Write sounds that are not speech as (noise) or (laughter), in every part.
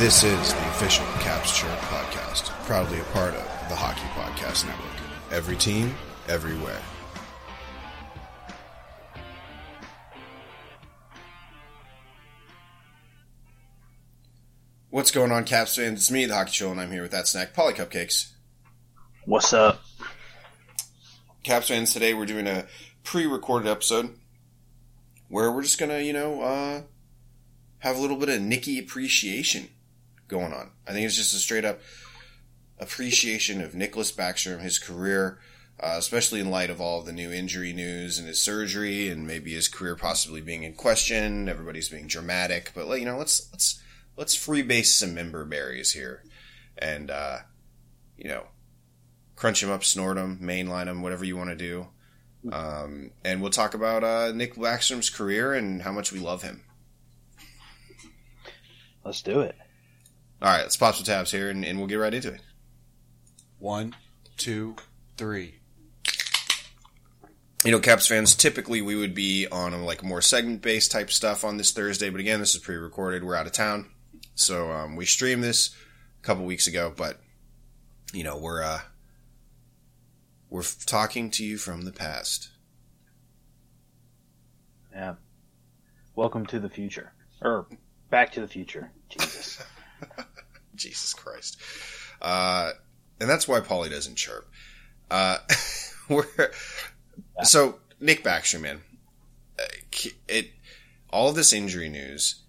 This is the official Caps Chirp podcast, proudly a part of the Hockey Podcast Network. Every team, everywhere. What's going on, Caps fans? It's me, the Hockey Show, and I'm here with that snack, Paulie Cupcakes. What's up? Caps fans, today we're doing a pre-recorded episode where we're just gonna, you know, uh, have a little bit of Nicky appreciation going on. I think it's just a straight up appreciation of Nicholas Backstrom, his career, uh, especially in light of all of the new injury news and his surgery, and maybe his career possibly being in question. Everybody's being dramatic, but you know, let's let's let's freebase some member berries here, and uh, you know, crunch them up, snort them, mainline them, whatever you want to do. Um, and we'll talk about uh, Nick Backstrom's career and how much we love him. Let's do it. All right, let's pop some tabs here, and, and we'll get right into it. One, two, three. You know, Caps fans, typically we would be on a, like more segment based type stuff on this Thursday, but again, this is pre recorded. We're out of town, so um, we streamed this a couple weeks ago, but you know we're uh, we're f- talking to you from the past. Yeah. Welcome to the future. Or back to the future. Jesus. (laughs) Jesus Christ. Uh, and that's why Paulie doesn't chirp. Uh, (laughs) we're, so Nick Backstrom, man, uh, it, all of this injury news,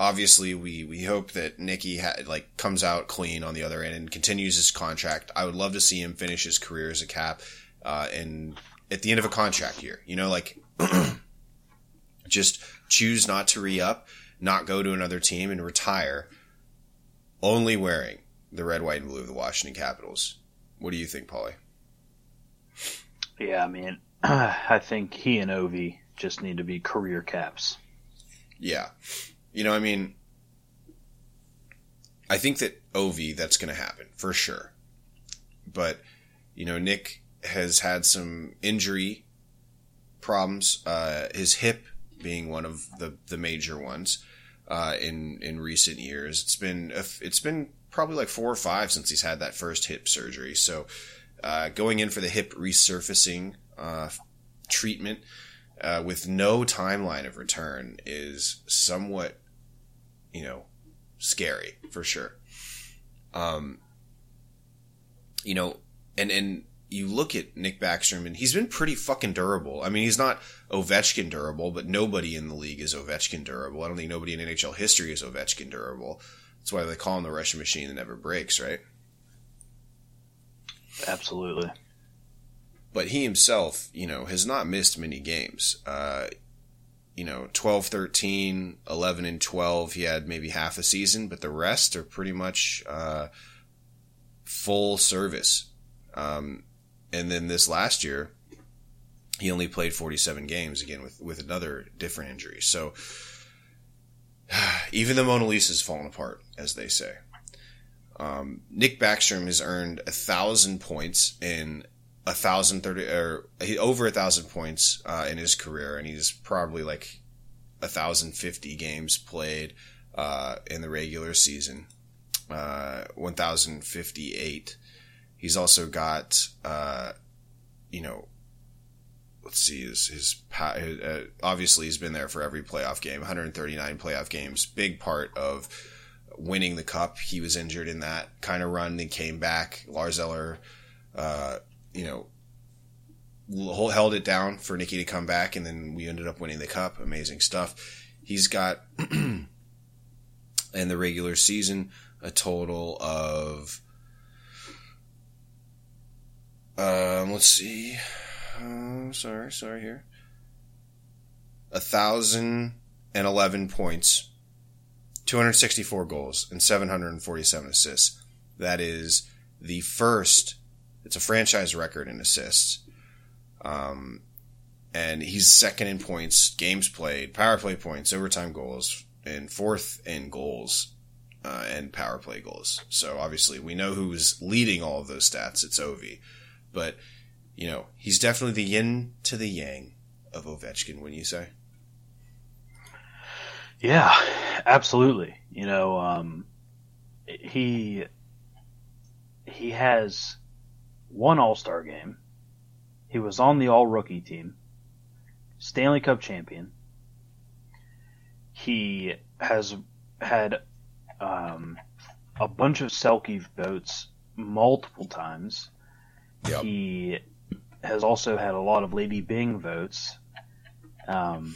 obviously we, we hope that Nicky ha- like comes out clean on the other end and continues his contract. I would love to see him finish his career as a cap, uh, and at the end of a contract year, you know, like (clears throat) just choose not to re up, not go to another team and retire only wearing the red, white, and blue of the Washington Capitals. What do you think, Paulie? Yeah, I mean, (clears throat) I think he and Ovi just need to be career caps. Yeah. You know, I mean, I think that Ovi, that's going to happen for sure. But, you know, Nick has had some injury problems, uh, his hip being one of the, the major ones. Uh, in in recent years, it's been it's been probably like four or five since he's had that first hip surgery. So, uh, going in for the hip resurfacing uh, treatment uh, with no timeline of return is somewhat, you know, scary for sure. Um, you know, and and you look at Nick Backstrom and he's been pretty fucking durable. I mean, he's not Ovechkin durable, but nobody in the league is Ovechkin durable. I don't think nobody in NHL history is Ovechkin durable. That's why they call him the Russian machine that never breaks, right? Absolutely. But he himself, you know, has not missed many games. Uh, you know, 12, 13, 11, and 12, he had maybe half a season, but the rest are pretty much uh, full service. Um, and then this last year, he only played 47 games again with, with another different injury. So (sighs) even the Mona Lisa's fallen apart, as they say. Um, Nick Backstrom has earned a thousand points in a thousand thirty or over a thousand points uh, in his career, and he's probably like a thousand fifty games played uh, in the regular season, uh, one thousand fifty eight. He's also got, uh, you know, let's see, his, his uh, obviously he's been there for every playoff game, 139 playoff games, big part of winning the cup. He was injured in that kind of run and came back. Lars Eller, uh, you know, held it down for Nicky to come back, and then we ended up winning the cup. Amazing stuff. He's got (clears throat) in the regular season a total of um, let's see. Uh, sorry, sorry here. A thousand and eleven points, two hundred sixty-four goals, and seven hundred and forty-seven assists. That is the first. It's a franchise record in assists. Um, and he's second in points, games played, power play points, overtime goals, and fourth in goals uh, and power play goals. So obviously, we know who's leading all of those stats. It's Ovi. But, you know, he's definitely the yin to the yang of Ovechkin, wouldn't you say? Yeah, absolutely. You know, um, he he has one All Star game. He was on the All Rookie team, Stanley Cup champion. He has had um, a bunch of Selke votes multiple times. Yep. He has also had a lot of Lady Byng votes. Um,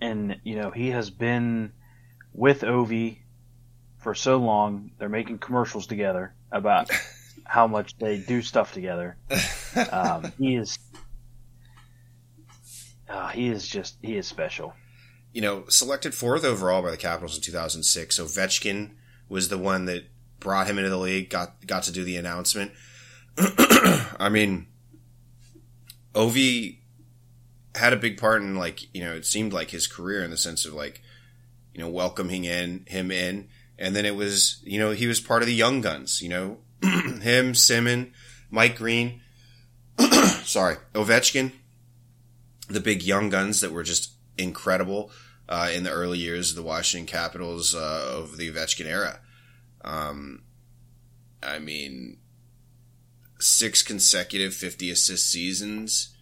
and, you know, he has been with Ovi for so long. They're making commercials together about (laughs) how much they do stuff together. Um, he (laughs) is. Uh, he is just he is special. you know, selected fourth overall by the Capitals in 2006. Ovechkin was the one that brought him into the league. Got got to do the announcement. (clears throat) I mean, Ovi had a big part in like you know it seemed like his career in the sense of like you know welcoming in him in, and then it was you know he was part of the young guns. You know, (clears throat) him, Semin, Mike Green. (clears throat) sorry, Ovechkin, the big young guns that were just incredible uh, in the early years of the Washington Capitals uh, of the Ovechkin era. Um, I mean, six consecutive 50 assist seasons.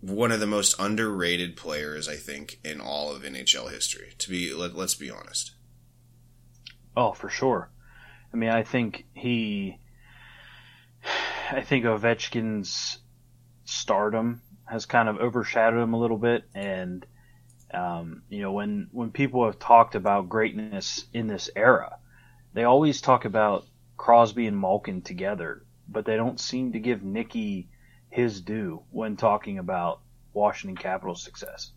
One of the most underrated players, I think, in all of NHL history. To be, let, let's be honest. Oh, for sure. I mean, I think he, I think Ovechkin's stardom has kind of overshadowed him a little bit, and um, you know, when when people have talked about greatness in this era, they always talk about Crosby and Malkin together, but they don't seem to give Nicky his due when talking about Washington Capitals success.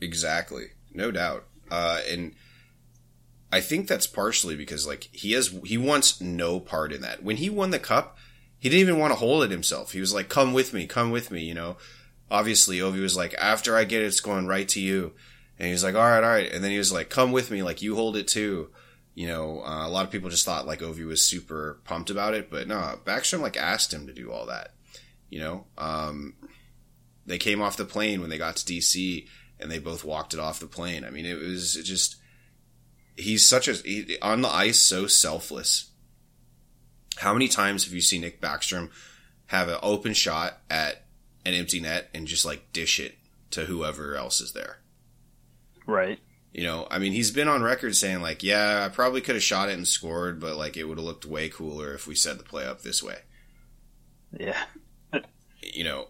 Exactly, no doubt. Uh, and I think that's partially because like he has he wants no part in that. When he won the cup, he didn't even want to hold it himself. He was like, "Come with me, come with me," you know. Obviously, Ovi was like, "After I get it, it's going right to you," and he was like, "All right, all right," and then he was like, "Come with me, like you hold it too." You know, uh, a lot of people just thought like Ovi was super pumped about it, but no, Backstrom like asked him to do all that. You know, um, they came off the plane when they got to DC, and they both walked it off the plane. I mean, it was just he's such a he, on the ice so selfless. How many times have you seen Nick Backstrom have an open shot at an empty net and just like dish it to whoever else is there? Right. You know, I mean, he's been on record saying like, "Yeah, I probably could have shot it and scored, but like it would have looked way cooler if we set the play up this way." Yeah. (laughs) you know,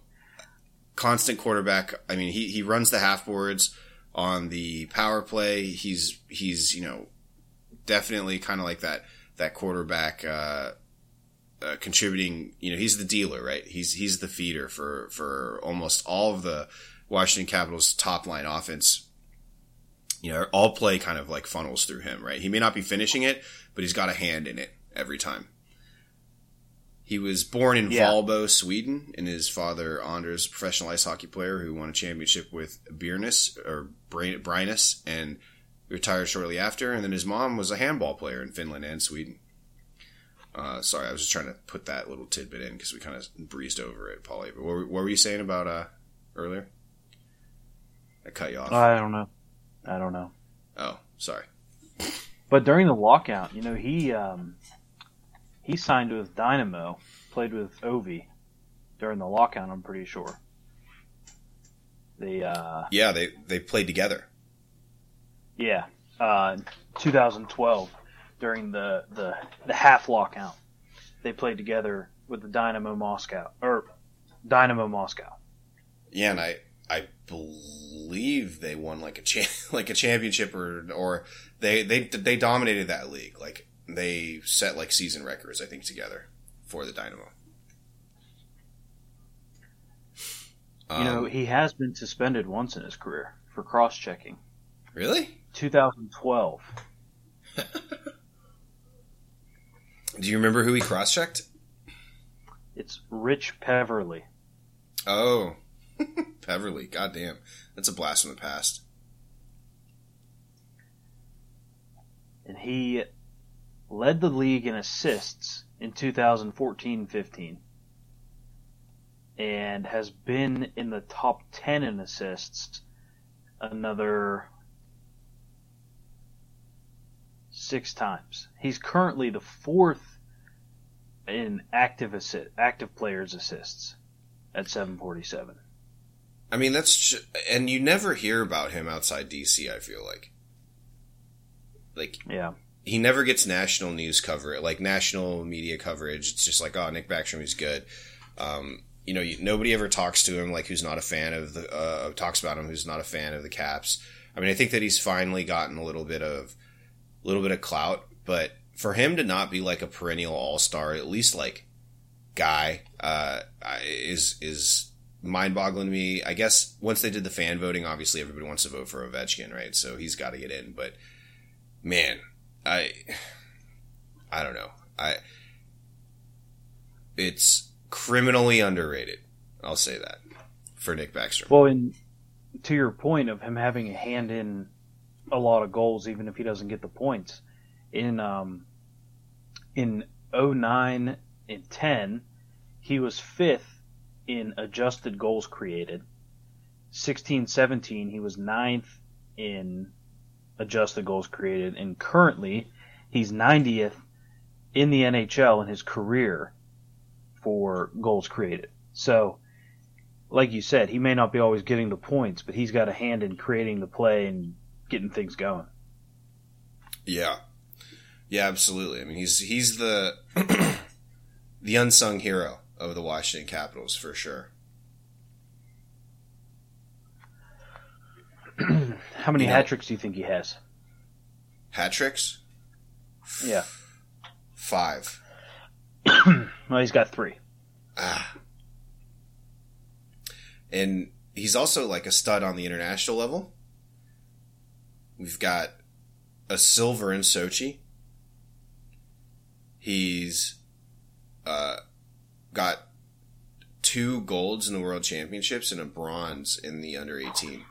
constant quarterback. I mean, he, he runs the half boards on the power play. He's, he's, you know, definitely kind of like that, that quarterback, uh, uh, contributing, you know, he's the dealer, right? He's, he's the feeder for, for almost all of the Washington Capitals top line offense. You know, all play kind of like funnels through him, right? He may not be finishing it, but he's got a hand in it every time. He was born in Yeah. Valbo, Sweden, and his father Anders, professional ice hockey player who won a championship with Byrnes or Bry- Brynäs and retired shortly after. And then his mom was a handball player in Finland and Sweden. Uh, sorry, I was just trying to put that little tidbit in because we kind of breezed over it, Paulie. But what were, what were you saying about uh, earlier? I cut you off. I don't know. I don't know. oh, sorry. But during the lockout, you know, he um, he signed with Dynamo, played with Ovi during the lockout. I'm pretty sure. They uh, Yeah, they they played together. yeah, uh, 2012 during the the the half lockout, they played together with the Dynamo Moscow or Dynamo Moscow. Yeah, and I I believe they won like a cha- (laughs) like a championship or or they they they dominated that league. Like they set like season records, I think, together for the Dynamo. You know, Um, he has been suspended once in his career for cross checking. really? 2012. (laughs) Do you remember who he cross checked? It's Rich Peverley. Oh, (laughs) Peverley. Goddamn, that's a blast from the past. and he led the league in assists in 2014-15 and has been in the top 10 in assists another six times. He's currently the fourth in active assist, active players assists at 747. I mean, that's ju- and you never hear about him outside DC. I feel like, like Yeah. he never gets national news coverage, like national media coverage. It's just like, oh, Nick Backstrom is good. Um, you know, you, nobody ever talks to him like who's not a fan of the uh, talks about him who's not a fan of the Caps. I mean, I think that he's finally gotten a little bit of a little bit of clout, but for him to not be like a perennial All Star, at least like guy, uh, is is mind boggling to me. I guess once they did the fan voting, obviously everybody wants to vote for Ovechkin, right? So he's got to get in. But man, I I don't know. I it's criminally underrated. I'll say that for Nick Baxter. Well, and to your point of him having a hand in a lot of goals, even if he doesn't get the points, in um, in 09 and 10, he was fifth in adjusted goals created. 16 17, he was ninth in adjusted goals created, and currently he's 90th in the NHL in his career for goals created. So, like you said, he may not be always getting the points, but he's got a hand in creating the play and getting things going. Yeah, yeah, absolutely. I mean, he's he's the (clears throat) the unsung hero of the Washington Capitals for sure. (clears throat) How many You know- hat tricks do you think he has? Hat tricks, Yeah. five. (clears throat) Well, he's got three. Ah. And he's also like a stud on the international level. We've got a silver in Sochi. He's uh, got two golds in the World Championships and a bronze in the under 18.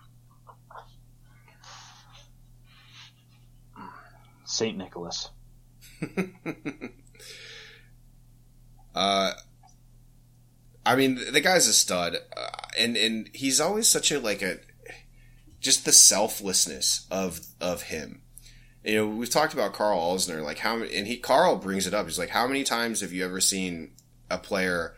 St. Nicholas. (laughs) Uh, I mean, the guy's a stud, uh, and and he's always such a like a just the selflessness of of him. You know, we've talked about Karl Alzner, like how, and he Karl brings it up. He's like, how many times have you ever seen a player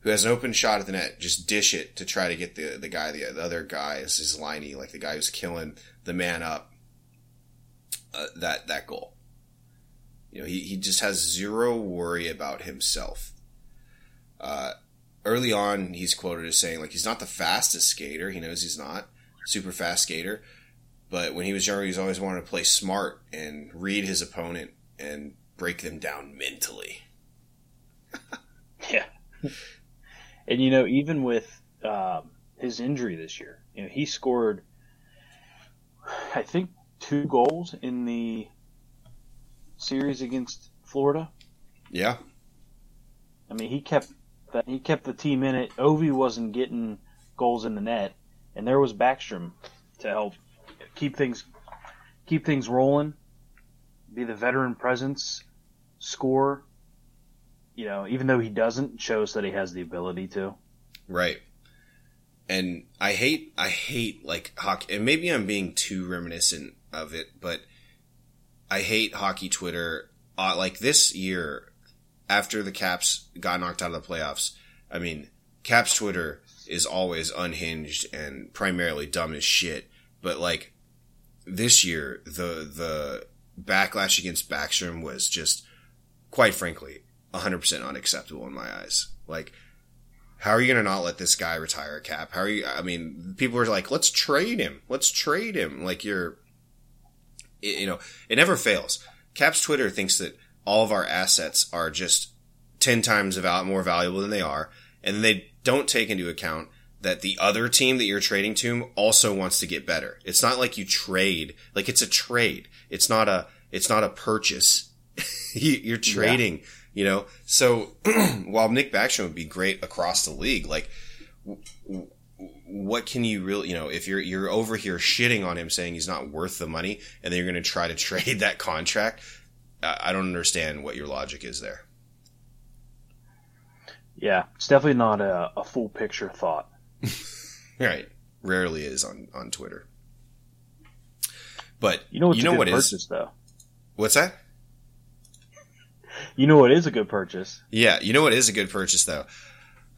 who has an open shot at the net just dish it to try to get the the guy, the, the other guy is his liney, like the guy who's killing the man up, uh, that that goal. You know, he, he just has zero worry about himself. Uh, early on, he's quoted as saying, like, he's not the fastest skater. He knows he's not super fast skater. But when he was younger, he's always wanted to play smart and read his opponent and break them down mentally. Yeah. and you know, even with um, his injury this year, you know, he scored, I think, two goals in the series against Florida. Yeah. I mean, he kept that he kept the team in it. Ovi wasn't getting goals in the net, and there was Backstrom to help keep things keep things rolling. Be the veteran presence, score. You know, even though he doesn't, shows that he has the ability to. Right. And I hate, I hate like hockey, and maybe I'm being too reminiscent of it, but I hate hockey Twitter. Uh, like this year, after the Caps got knocked out of the playoffs, I mean, Caps Twitter is always unhinged and primarily dumb as shit. But like this year, the the backlash against Backstrom was just, quite frankly, 100% unacceptable in my eyes. Like, how are you going to not let this guy retire cap? How are you? I mean, people are like, let's trade him. Let's trade him. Like you're, you know, it never fails. Caps Twitter thinks that all of our assets are just 10 times about more valuable than they are. And they don't take into account that the other team that you're trading to also wants to get better. It's not like you trade, like it's a trade. It's not a, it's not a purchase. (laughs) You- you're trading, you know? So (clears throat) while Nick Backstrom would be great across the league, like, w- w- what can you really, you know, if you're, you're over here shitting on him saying he's not worth the money and then you're going to try to (laughs) trade that contract, I I don't understand what your logic is there. Yeah, it's definitely not a, a full picture thought. (laughs) Right. Rarely is on, on Twitter. But You know what's you know a good what is purchase though? What's that? You know what is a good purchase? Yeah, you know what is a good purchase though.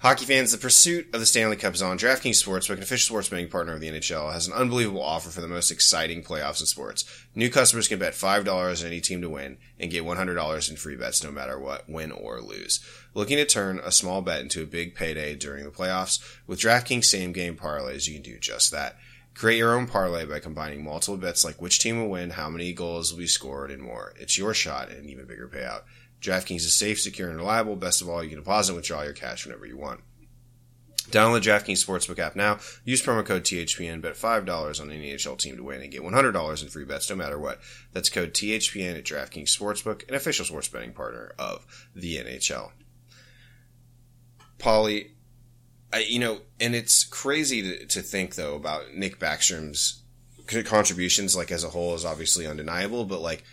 Hockey fans, the pursuit of the Stanley Cup is on. DraftKings Sportsbook, an official sports betting partner of the NHL, has an unbelievable offer for the most exciting playoffs in sports. New customers can bet $5 on any team to win and get $100 in free bets no matter what, win or lose. Looking to turn a small bet into a big payday during the playoffs? With DraftKings same game parlays, you can do just that. Create your own parlay by combining multiple bets like which team will win, how many goals will be scored, and more. It's your shot at an even bigger payout. DraftKings is safe, secure, and reliable. Best of all, you can deposit and withdraw your cash whenever you want. Download DraftKings Sportsbook app now. Use promo code THPN. Bet $5 on any NHL team to win and get $100 in free bets no matter what. That's code THPN at DraftKings Sportsbook, an official sports betting partner of the NHL. Paulie, you know, and it's crazy to, to think though about Nick Backstrom's contributions, like as a whole, is obviously undeniable. But like,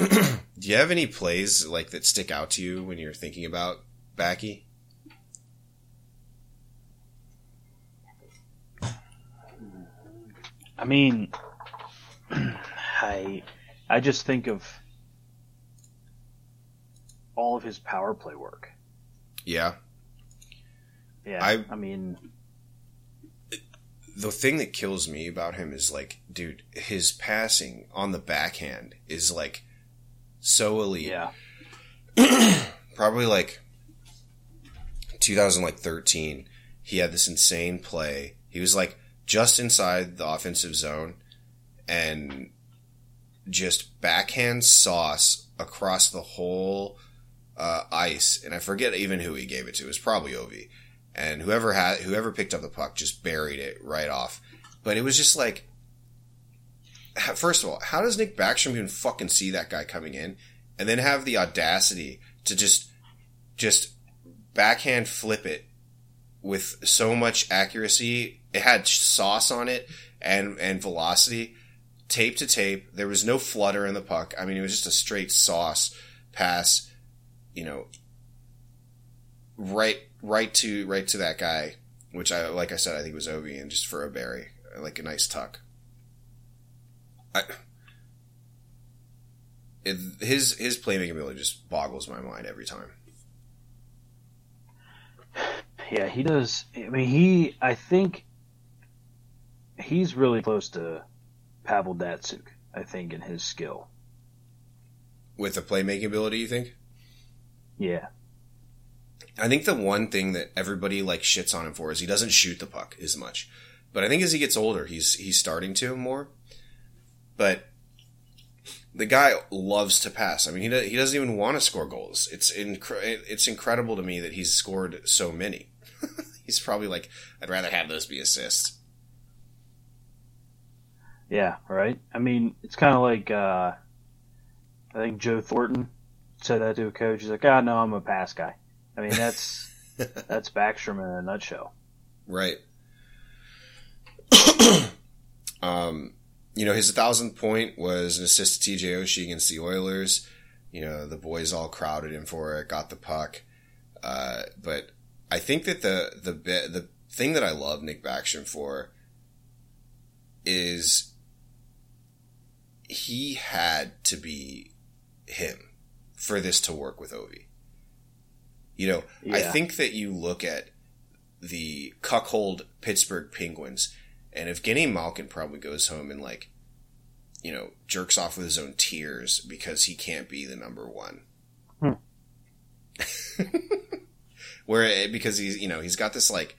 (clears throat) do you have any plays like that stick out to you when you're thinking about Backy? I mean, (clears throat) I I just think of all of his power play work. Yeah. Yeah, I- I mean, the thing that kills me about him is like, dude, his passing on the backhand is like so elite. yeah, (clears throat) Probably like 2013, he had this insane play. He was like just inside the offensive zone and just backhand sauce across the whole uh, ice. And I forget even who he gave it to. It was probably Ovi. And whoever had whoever picked up the puck just buried it right off. But it was just like, first of all, how does Nick Backstrom even fucking see that guy coming in, and then have the audacity to just just backhand flip it with so much accuracy? It had sauce on it and and velocity, tape to tape. There was no flutter in the puck. I mean, it was just a straight sauce pass. You know, right right to right to that guy, which I like I said I think was Ovi and just for a berry, like a nice tuck. I, it, his his playmaking ability just boggles my mind every time. yeah, he does. I mean, he. I think he's really close to Pavel Datsyuk. I think in his skill. With the playmaking ability, you think? Yeah, I think the one thing that everybody like shits on him for is he doesn't shoot the puck as much. But I think as he gets older, he's he's starting to more. But the guy loves to pass. I mean, he do, he doesn't even want to score goals. It's incre- it's incredible to me that he's scored so many. (laughs) he's probably like, I'd rather have those be assists. yeah, right. I mean, it's kind of like uh, I think Joe Thornton said that to a coach. He's like, "Ah, no, I'm a pass guy." I mean, that's (laughs) that's Backstrom in a nutshell. Right. (clears throat) um, you know, his thousand point was an assist to TJ Oshie against the Oilers. You know, the boys all crowded him for it, got the puck. Uh, but I think that the the the thing that I love Nick Backstrom for is he had to be him for this to work with Ovi. You know, I think that you look at the cuckold Pittsburgh Penguins, and Evgeni Malkin probably goes home and like, you know, jerks off with his own tears because he can't be the number one. Hmm. (laughs) Where because he's you know he's got this like,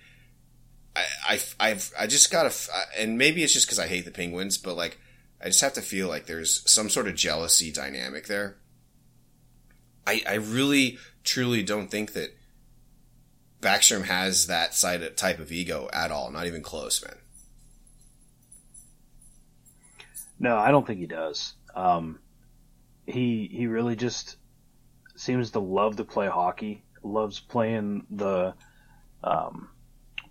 I I I've I just got to and maybe it's just because I hate the Penguins, but like I just have to feel like there's some sort of jealousy dynamic there. I I really truly don't think that Backstrom has that side of, type of ego at all. Not even close, man. No, I don't think he does. Um, he he really just seems to love to play hockey. Loves playing the um,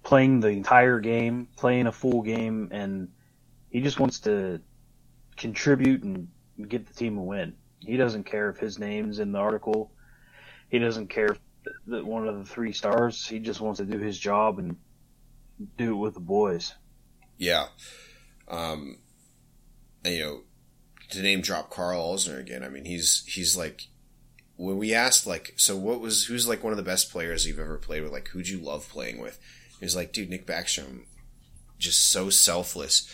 playing the entire game, playing a full game, and he just wants to contribute and get the team a win. He doesn't care if his name's in the article. He doesn't care that one of the three stars. He just wants to do his job and do it with the boys. Yeah. Um, you know, to name drop Karl Alzner again, I mean, he's he's like when we asked like, so what was who's like one of the best players you've ever played with? Like, who'd you love playing with? He was like, dude, Nick Backstrom, just so selfless.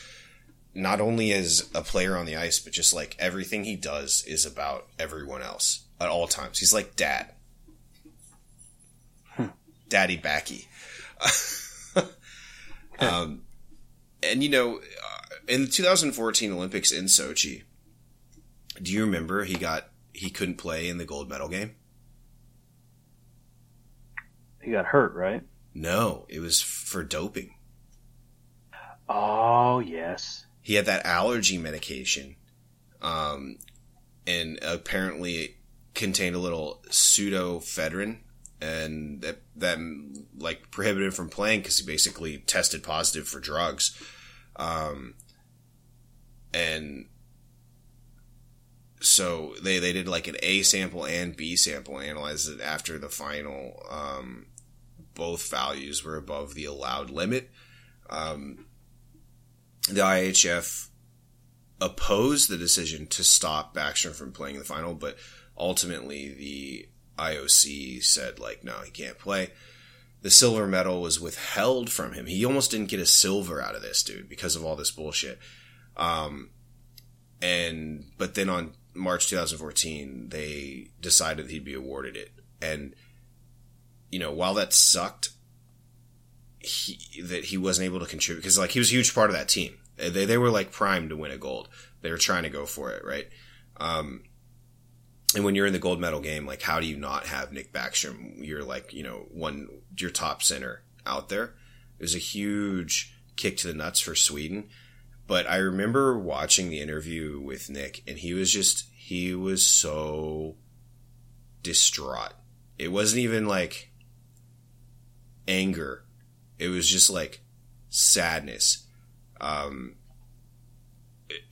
Not only as a player on the ice, but just like everything he does is about everyone else at all times. He's like dad, daddy backy. (laughs) um, and you know, in the 2014 Olympics in Sochi, do you remember he got he couldn't play in the gold medal game? He got hurt, right? No, it was for doping. Oh yes. He had that allergy medication, um, and apparently it contained a little pseudoephedrine, and that that like prohibited him from playing because he basically tested positive for drugs, um, and so they they did like an A sample and B sample, analyzed it after the final. Um, both values were above the allowed limit. Um, the IHF opposed the decision to stop Backstrom from playing the final, but ultimately the IOC said like, no, he can't play. The silver medal was withheld from him. He almost didn't get a silver out of this dude because of all this bullshit. Um, and but then on March 2014, they decided he'd be awarded it, and you know while that sucked, he that he wasn't able to contribute because like he was a huge part of that team. They they were like primed to win a gold. They were trying to go for it, right? Um, and when you're in the gold medal game, like how do you not have Nick Backstrom? You're like you know one your top center out there. It was a huge kick to the nuts for Sweden. But I remember watching the interview with Nick, and he was just he was so distraught. It wasn't even like anger it was just like sadness. Um,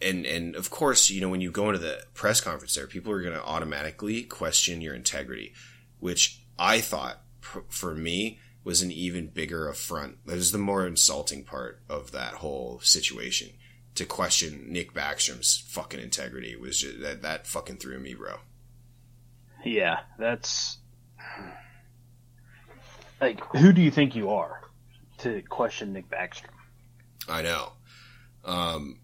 and and of course, you know, when you go into the press conference there, people are going to automatically question your integrity, which I thought for me was an even bigger affront. That was the more insulting part of that whole situation. To question Nick Backstrom's fucking integrity was just, that that fucking threw me, bro. Yeah, that's like who do you think you are? to question Nick Backstrom. I know. Um,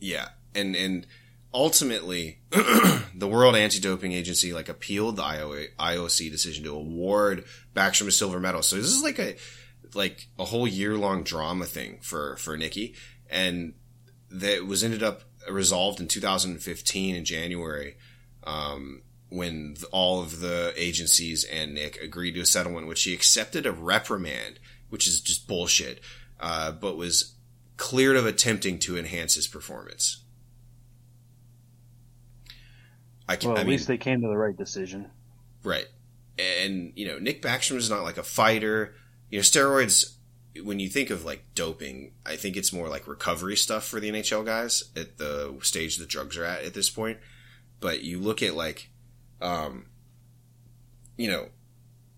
yeah, and and ultimately, (clears throat) the World Anti-Doping Agency like appealed the IOC decision to award Backstrom a silver medal. So this is like a like a whole year long drama thing for for Nicky, and that was ended up resolved in 2015 in January. Um, when all of the agencies and Nick agreed to a settlement, which he accepted a reprimand, which is just bullshit, uh, but was cleared of attempting to enhance his performance. I can, well, at I mean, least they came to the right decision. Right. And, you know, Nick Backstrom is not like a fighter. You know, steroids, when you think of like doping, I think it's more like recovery stuff for the NHL guys at the stage the drugs are at at this point. But you look at like um, you know,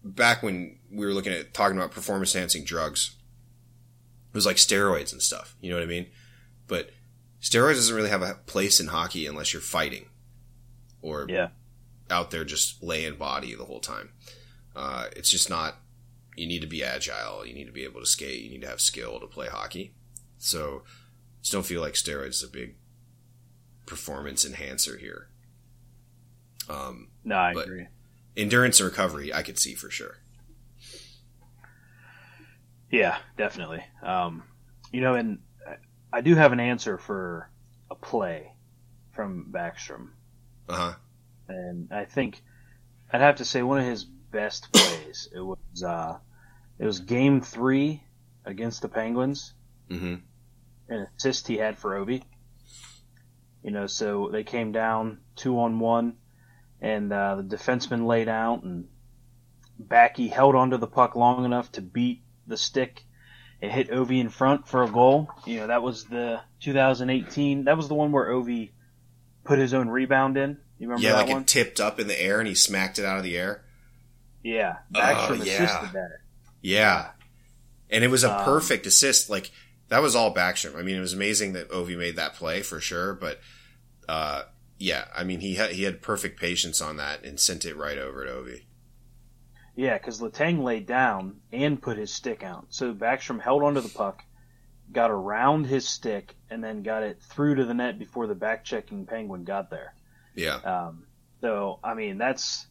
back when we were looking at talking about performance enhancing drugs, it was like steroids and stuff. You know what I mean? But steroids doesn't really have a place in hockey unless you're fighting or yeah. out there just laying body the whole time. Uh, it's just not. You need to be agile. You need to be able to skate. You need to have skill to play hockey. So, just don't feel like steroids is a big performance enhancer here. Um, no, I agree. Endurance and recovery, I could see for sure. Yeah, definitely. Um, you know, and I do have an answer for a play from Backstrom. Uh huh. And I think I'd have to say one of his best plays. It was uh, it was Game Three against the Penguins. Mm-hmm. An assist he had for Ovi. You know, so they came down two on one and uh, the defenseman laid out, and Backy held onto the puck long enough to beat the stick and hit Ovi in front for a goal. You know, that was the 2018. That was the one where Ovi put his own rebound in. You remember yeah, that like one? it tipped up in the air and he smacked it out of the air. Yeah, Backstrom uh, yeah. assisted that. Yeah, and it was a um, perfect assist. Like that was all Backstrom. I mean, it was amazing that Ovi made that play for sure, but uh, yeah, I mean, he had he had perfect patience on that and sent it right over to Ovi. Yeah, because Letang laid down and put his stick out. So Backstrom held onto the puck, got around his stick, and then got it through to the net before the back checking Penguin got there. Yeah. Um, so I mean that's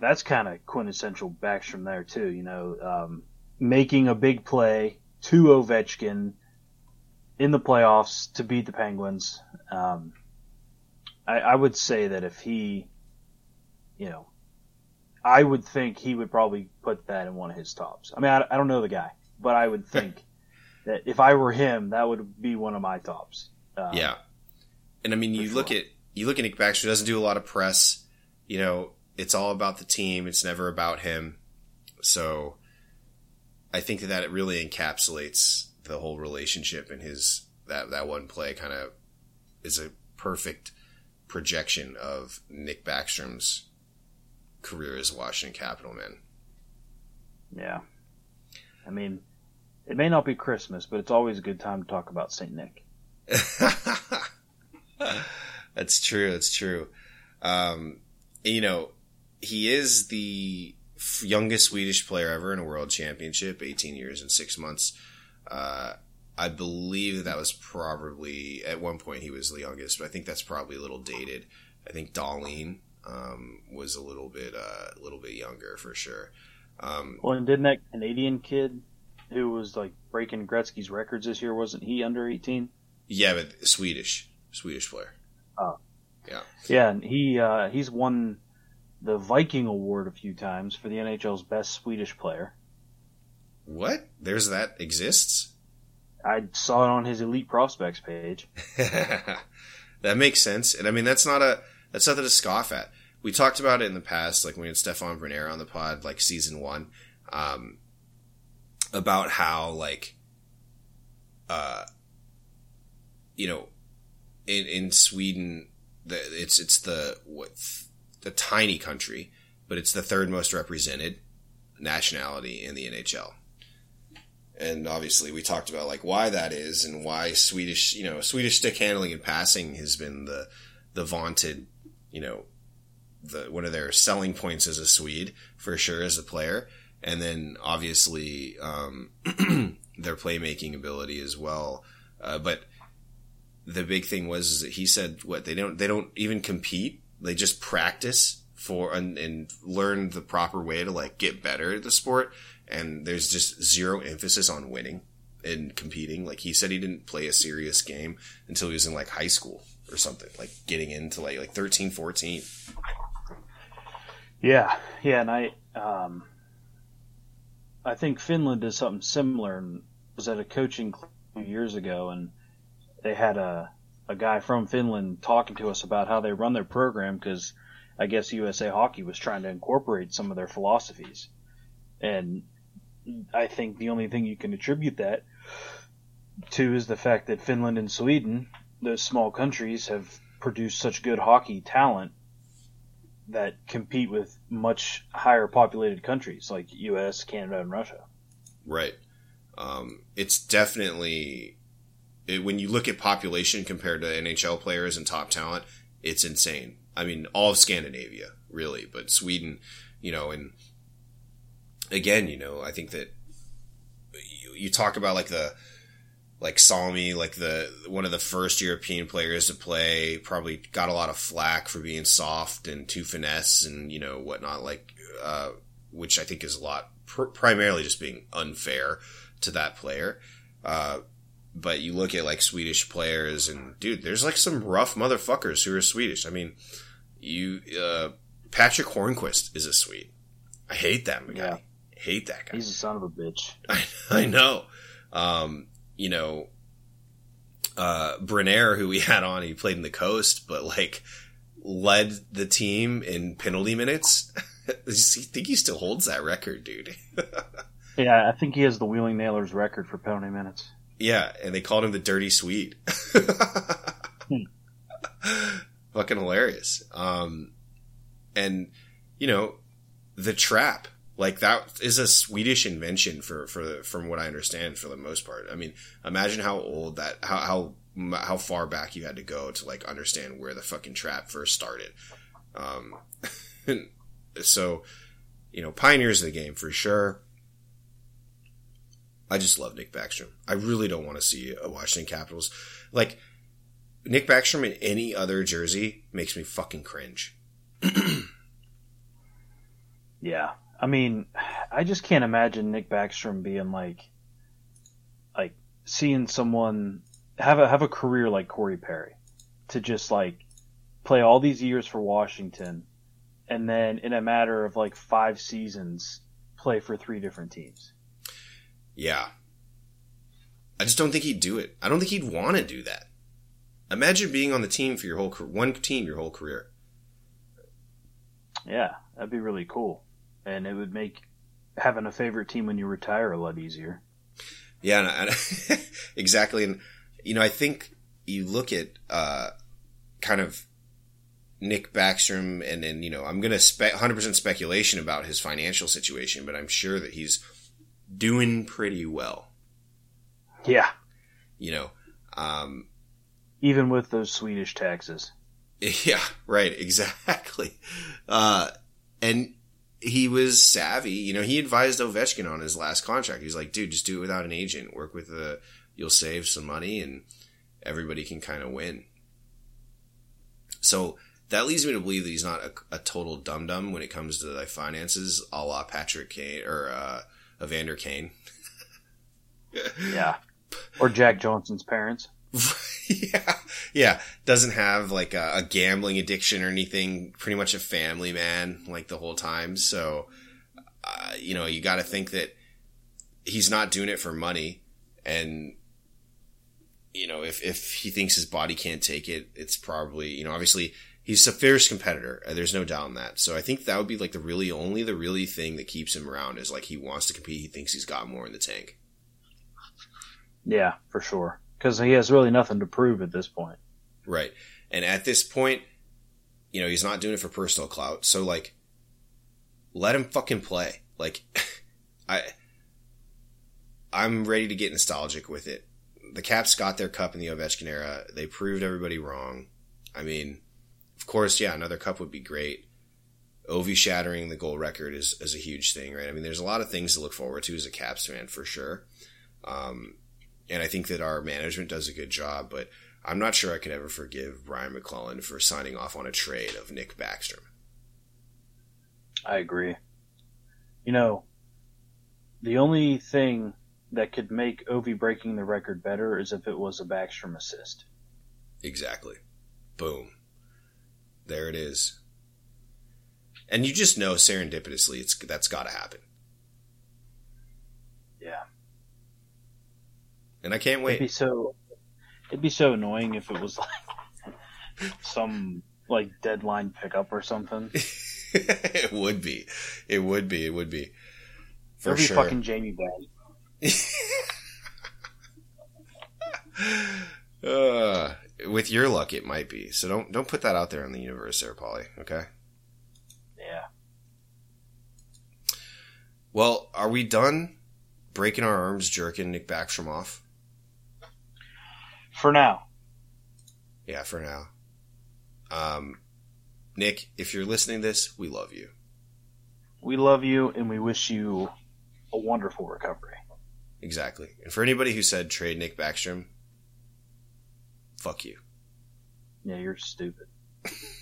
that's kind of quintessential Backstrom there too. You know, um, making a big play to Ovechkin in the playoffs to beat the Penguins. Um, I, I would say that if he, you know, I would think he would probably put that in one of his tops. I mean, I, I don't know the guy, but I would (laughs) think that if I were him, that would be one of my tops. Um, yeah, and I mean, you look at you look at Nick Backstrom doesn't do a lot of press. You know, it's all about the team. It's never about him. So, I think that that really encapsulates the whole relationship and his that that one play kind of is a perfect projection of Nick Backstrom's career as a Washington Capital man. Yeah. I mean, it may not be Christmas, but it's always a good time to talk about St. Nick. (laughs) that's true. That's true. Um, you know, he is the youngest Swedish player ever in a world championship, 18 years and six months. Uh, I believe that, that was probably at one point he was the youngest, but I think that's probably a little dated. I think Dahlin um, was a little bit uh, a little bit younger for sure. Um, well, and didn't that Canadian kid who was like breaking Gretzky's records this year wasn't he under eighteen? Yeah, but Swedish Swedish player. Oh, yeah, yeah, and he uh, he's won the Viking Award a few times for the NHL's best Swedish player. What? There's that exists. I saw it on his Elite Prospects page. (laughs) that makes sense, and I mean that's not a that's nothing to scoff at. We talked about it in the past, like when we had Stefan Brunner on the pod, like season one, um, about how like, uh, you know, in in Sweden, the, it's it's the what the tiny country, but it's the third most represented nationality in the NHL and obviously we talked about like why that is and why Swedish, you know, Swedish stick handling and passing has been the the vaunted, you know, the one of their selling points as a Swede for sure as a player, and then obviously um, (clears throat) their playmaking ability as well. Uh, but the big thing was that he said what they don't they don't even compete; they just practice for and, and learn the proper way to like get better at the sport and there's just zero emphasis on winning and competing. Like he said, he didn't play a serious game until he was in like high school or something, like getting into like like 13, 14. Yeah, yeah, and I um, I think Finland did something similar and was at a coaching years ago, and they had a a guy from Finland talking to us about how they run their program because I guess USA Hockey was trying to incorporate some of their philosophies, and I think the only thing you can attribute that to is the fact that Finland and Sweden, those small countries, have produced such good hockey talent that compete with much higher populated countries like U.S., Canada, and Russia. Right. Um, it's definitely it, when you look at population compared to NHL players and top talent, it's insane. I mean, all of Scandinavia, really, but Sweden, you know, and again, you know, I think that you, you talk about like the like Salming, like the one of the first European players to play, probably got a lot of flack for being soft and too finesse and you know whatnot, like uh, which I think is a lot pr- primarily just being unfair to that player. Uh, but you look at like Swedish players and dude, there's like some rough motherfuckers who are Swedish. I mean, you uh, Patric Hornqvist is a Swede. I hate that guy. Yeah hate that guy. He's a son of a bitch. (laughs) I, I know. Um, you know, uh, Brunner, who we (laughs) had on, he played in the coast, but like led the team in penalty minutes. (laughs) I think he still holds that record, dude. yeah, I think he has the Wheeling Nailers record for penalty minutes. Yeah, and they called him the Dirty Swede. (laughs) hmm. Fucking hilarious. Um, and you know, the trap Like that is a Swedish invention for for the, from what I understand for the most part. I mean, imagine how old that how how how far back you had to go to like understand where the fucking trap first started. Um, (laughs) so you know, pioneers of the game for sure. I just love Nick Backstrom. I really don't want to see a Washington Capitals like Nick Backstrom in any other jersey makes me fucking cringe. (clears throat) yeah. I mean, I just can't imagine Nick Backstrom being like like seeing someone have a have a career like Corey Perry to just like play all these years for Washington and then in a matter of like 5 seasons play for three different teams. Yeah. I just don't think he'd do it. I don't think he'd want to do that. Imagine being on the team for your whole one team your whole career. Yeah, that'd be really cool, and it would make having a favorite team when you retire a lot easier. Yeah, and I, (laughs) exactly. And you know, I think you look at uh, kind of Nick Backstrom, and then you know, I'm gonna spe- 100% speculation about his financial situation, but I'm sure that he's doing pretty well. Yeah, you know, um, even with those Swedish taxes. (laughs) Yeah, right, exactly. Uh, and he was savvy. You know, he advised Ovechkin on his last contract. He's like, dude, just do it without an agent. Work with a, you'll save some money and everybody can kind of win. So that leads me to believe that he's not a, a total dum dum when it comes to like finances, a la Patrick Kane or uh, Evander Kane. yeah, or Jack Johnson's parents. (laughs) yeah, yeah. Doesn't have like a, a, gambling addiction or anything. Pretty much a family man, like the whole time. So, uh, you know, you got to think that he's not doing it for money, and you know, if if he thinks his body can't take it, it's probably you know, obviously he's a fierce competitor. Uh, there's no doubt in that. So I think that would be like the really only the really thing that keeps him around is like he wants to compete. He thinks he's got more in the tank. Yeah, for sure because he has really nothing to prove at this point. Right. And at this point, you know, he's not doing it for personal clout. So like, let him fucking play. Like, (laughs) I, I'm ready to get nostalgic with it. The Caps got their cup in the Ovechkin era. They proved everybody wrong. I mean, of course, yeah, another cup would be great. Ovi shattering the goal record is, is a huge thing, right? I mean, there's a lot of things to look forward to as a Caps fan for sure. Um, and I think that our management does a good job, but I'm not sure I could ever forgive Brian MacLellan for signing off on a trade of Nick Backstrom. I agree. You know, the only thing that could make Ovi breaking the record better is if it was a Backstrom assist. Exactly. Boom. There it is. And you just know serendipitously it's that's got to happen. Yeah and I can't wait. It'd be so. It'd be so annoying if it was (laughs) like some like deadline pickup or something. (laughs) it would be. It would be. It would be. For It'd be sure. fucking Jamie Benn. (laughs) uh, with your luck, it might be. So don't don't put that out there in the universe, there, Paulie. Okay. Yeah. Well, are we done breaking our arms, jerking Nick Backstrom off? For now. Yeah, for now. Um, Nick, if you're listening to this, we love you. We love you and we wish you a wonderful recovery. Exactly. And for anybody who said trade Nick Backstrom, fuck you. Yeah, you're stupid.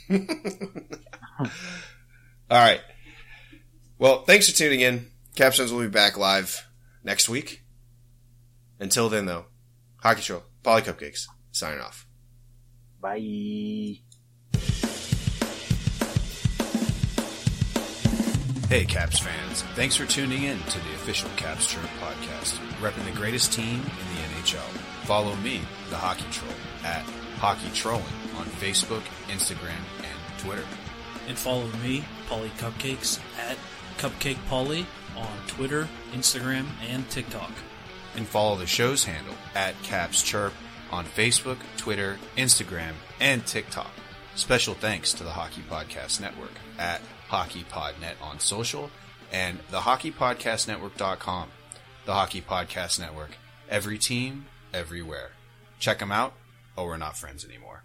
(laughs) All right. Well, thanks for tuning in. Capstones will be back live next week. Until then, though, Hockey Troll, Paulie Cupcakes, signing off. Bye. Hey, Caps fans. Thanks for tuning in to the official Caps Chirp podcast, repping the greatest team in the NHL. Follow me, the Hockey Troll, at Hockey Trolling on Facebook, Instagram, and Twitter. And follow me, Paulie Cupcakes, at Cupcake Paulie on Twitter, Instagram, and TikTok and follow the show's handle at Caps Chirp on Facebook, Twitter, Instagram, and TikTok. Special thanks to the Hockey Podcast Network at HockeyPodNet on social and the thehockeypodcastnetwork.com. The Hockey Podcast Network. Every team, everywhere. Check them out, or we're not friends anymore.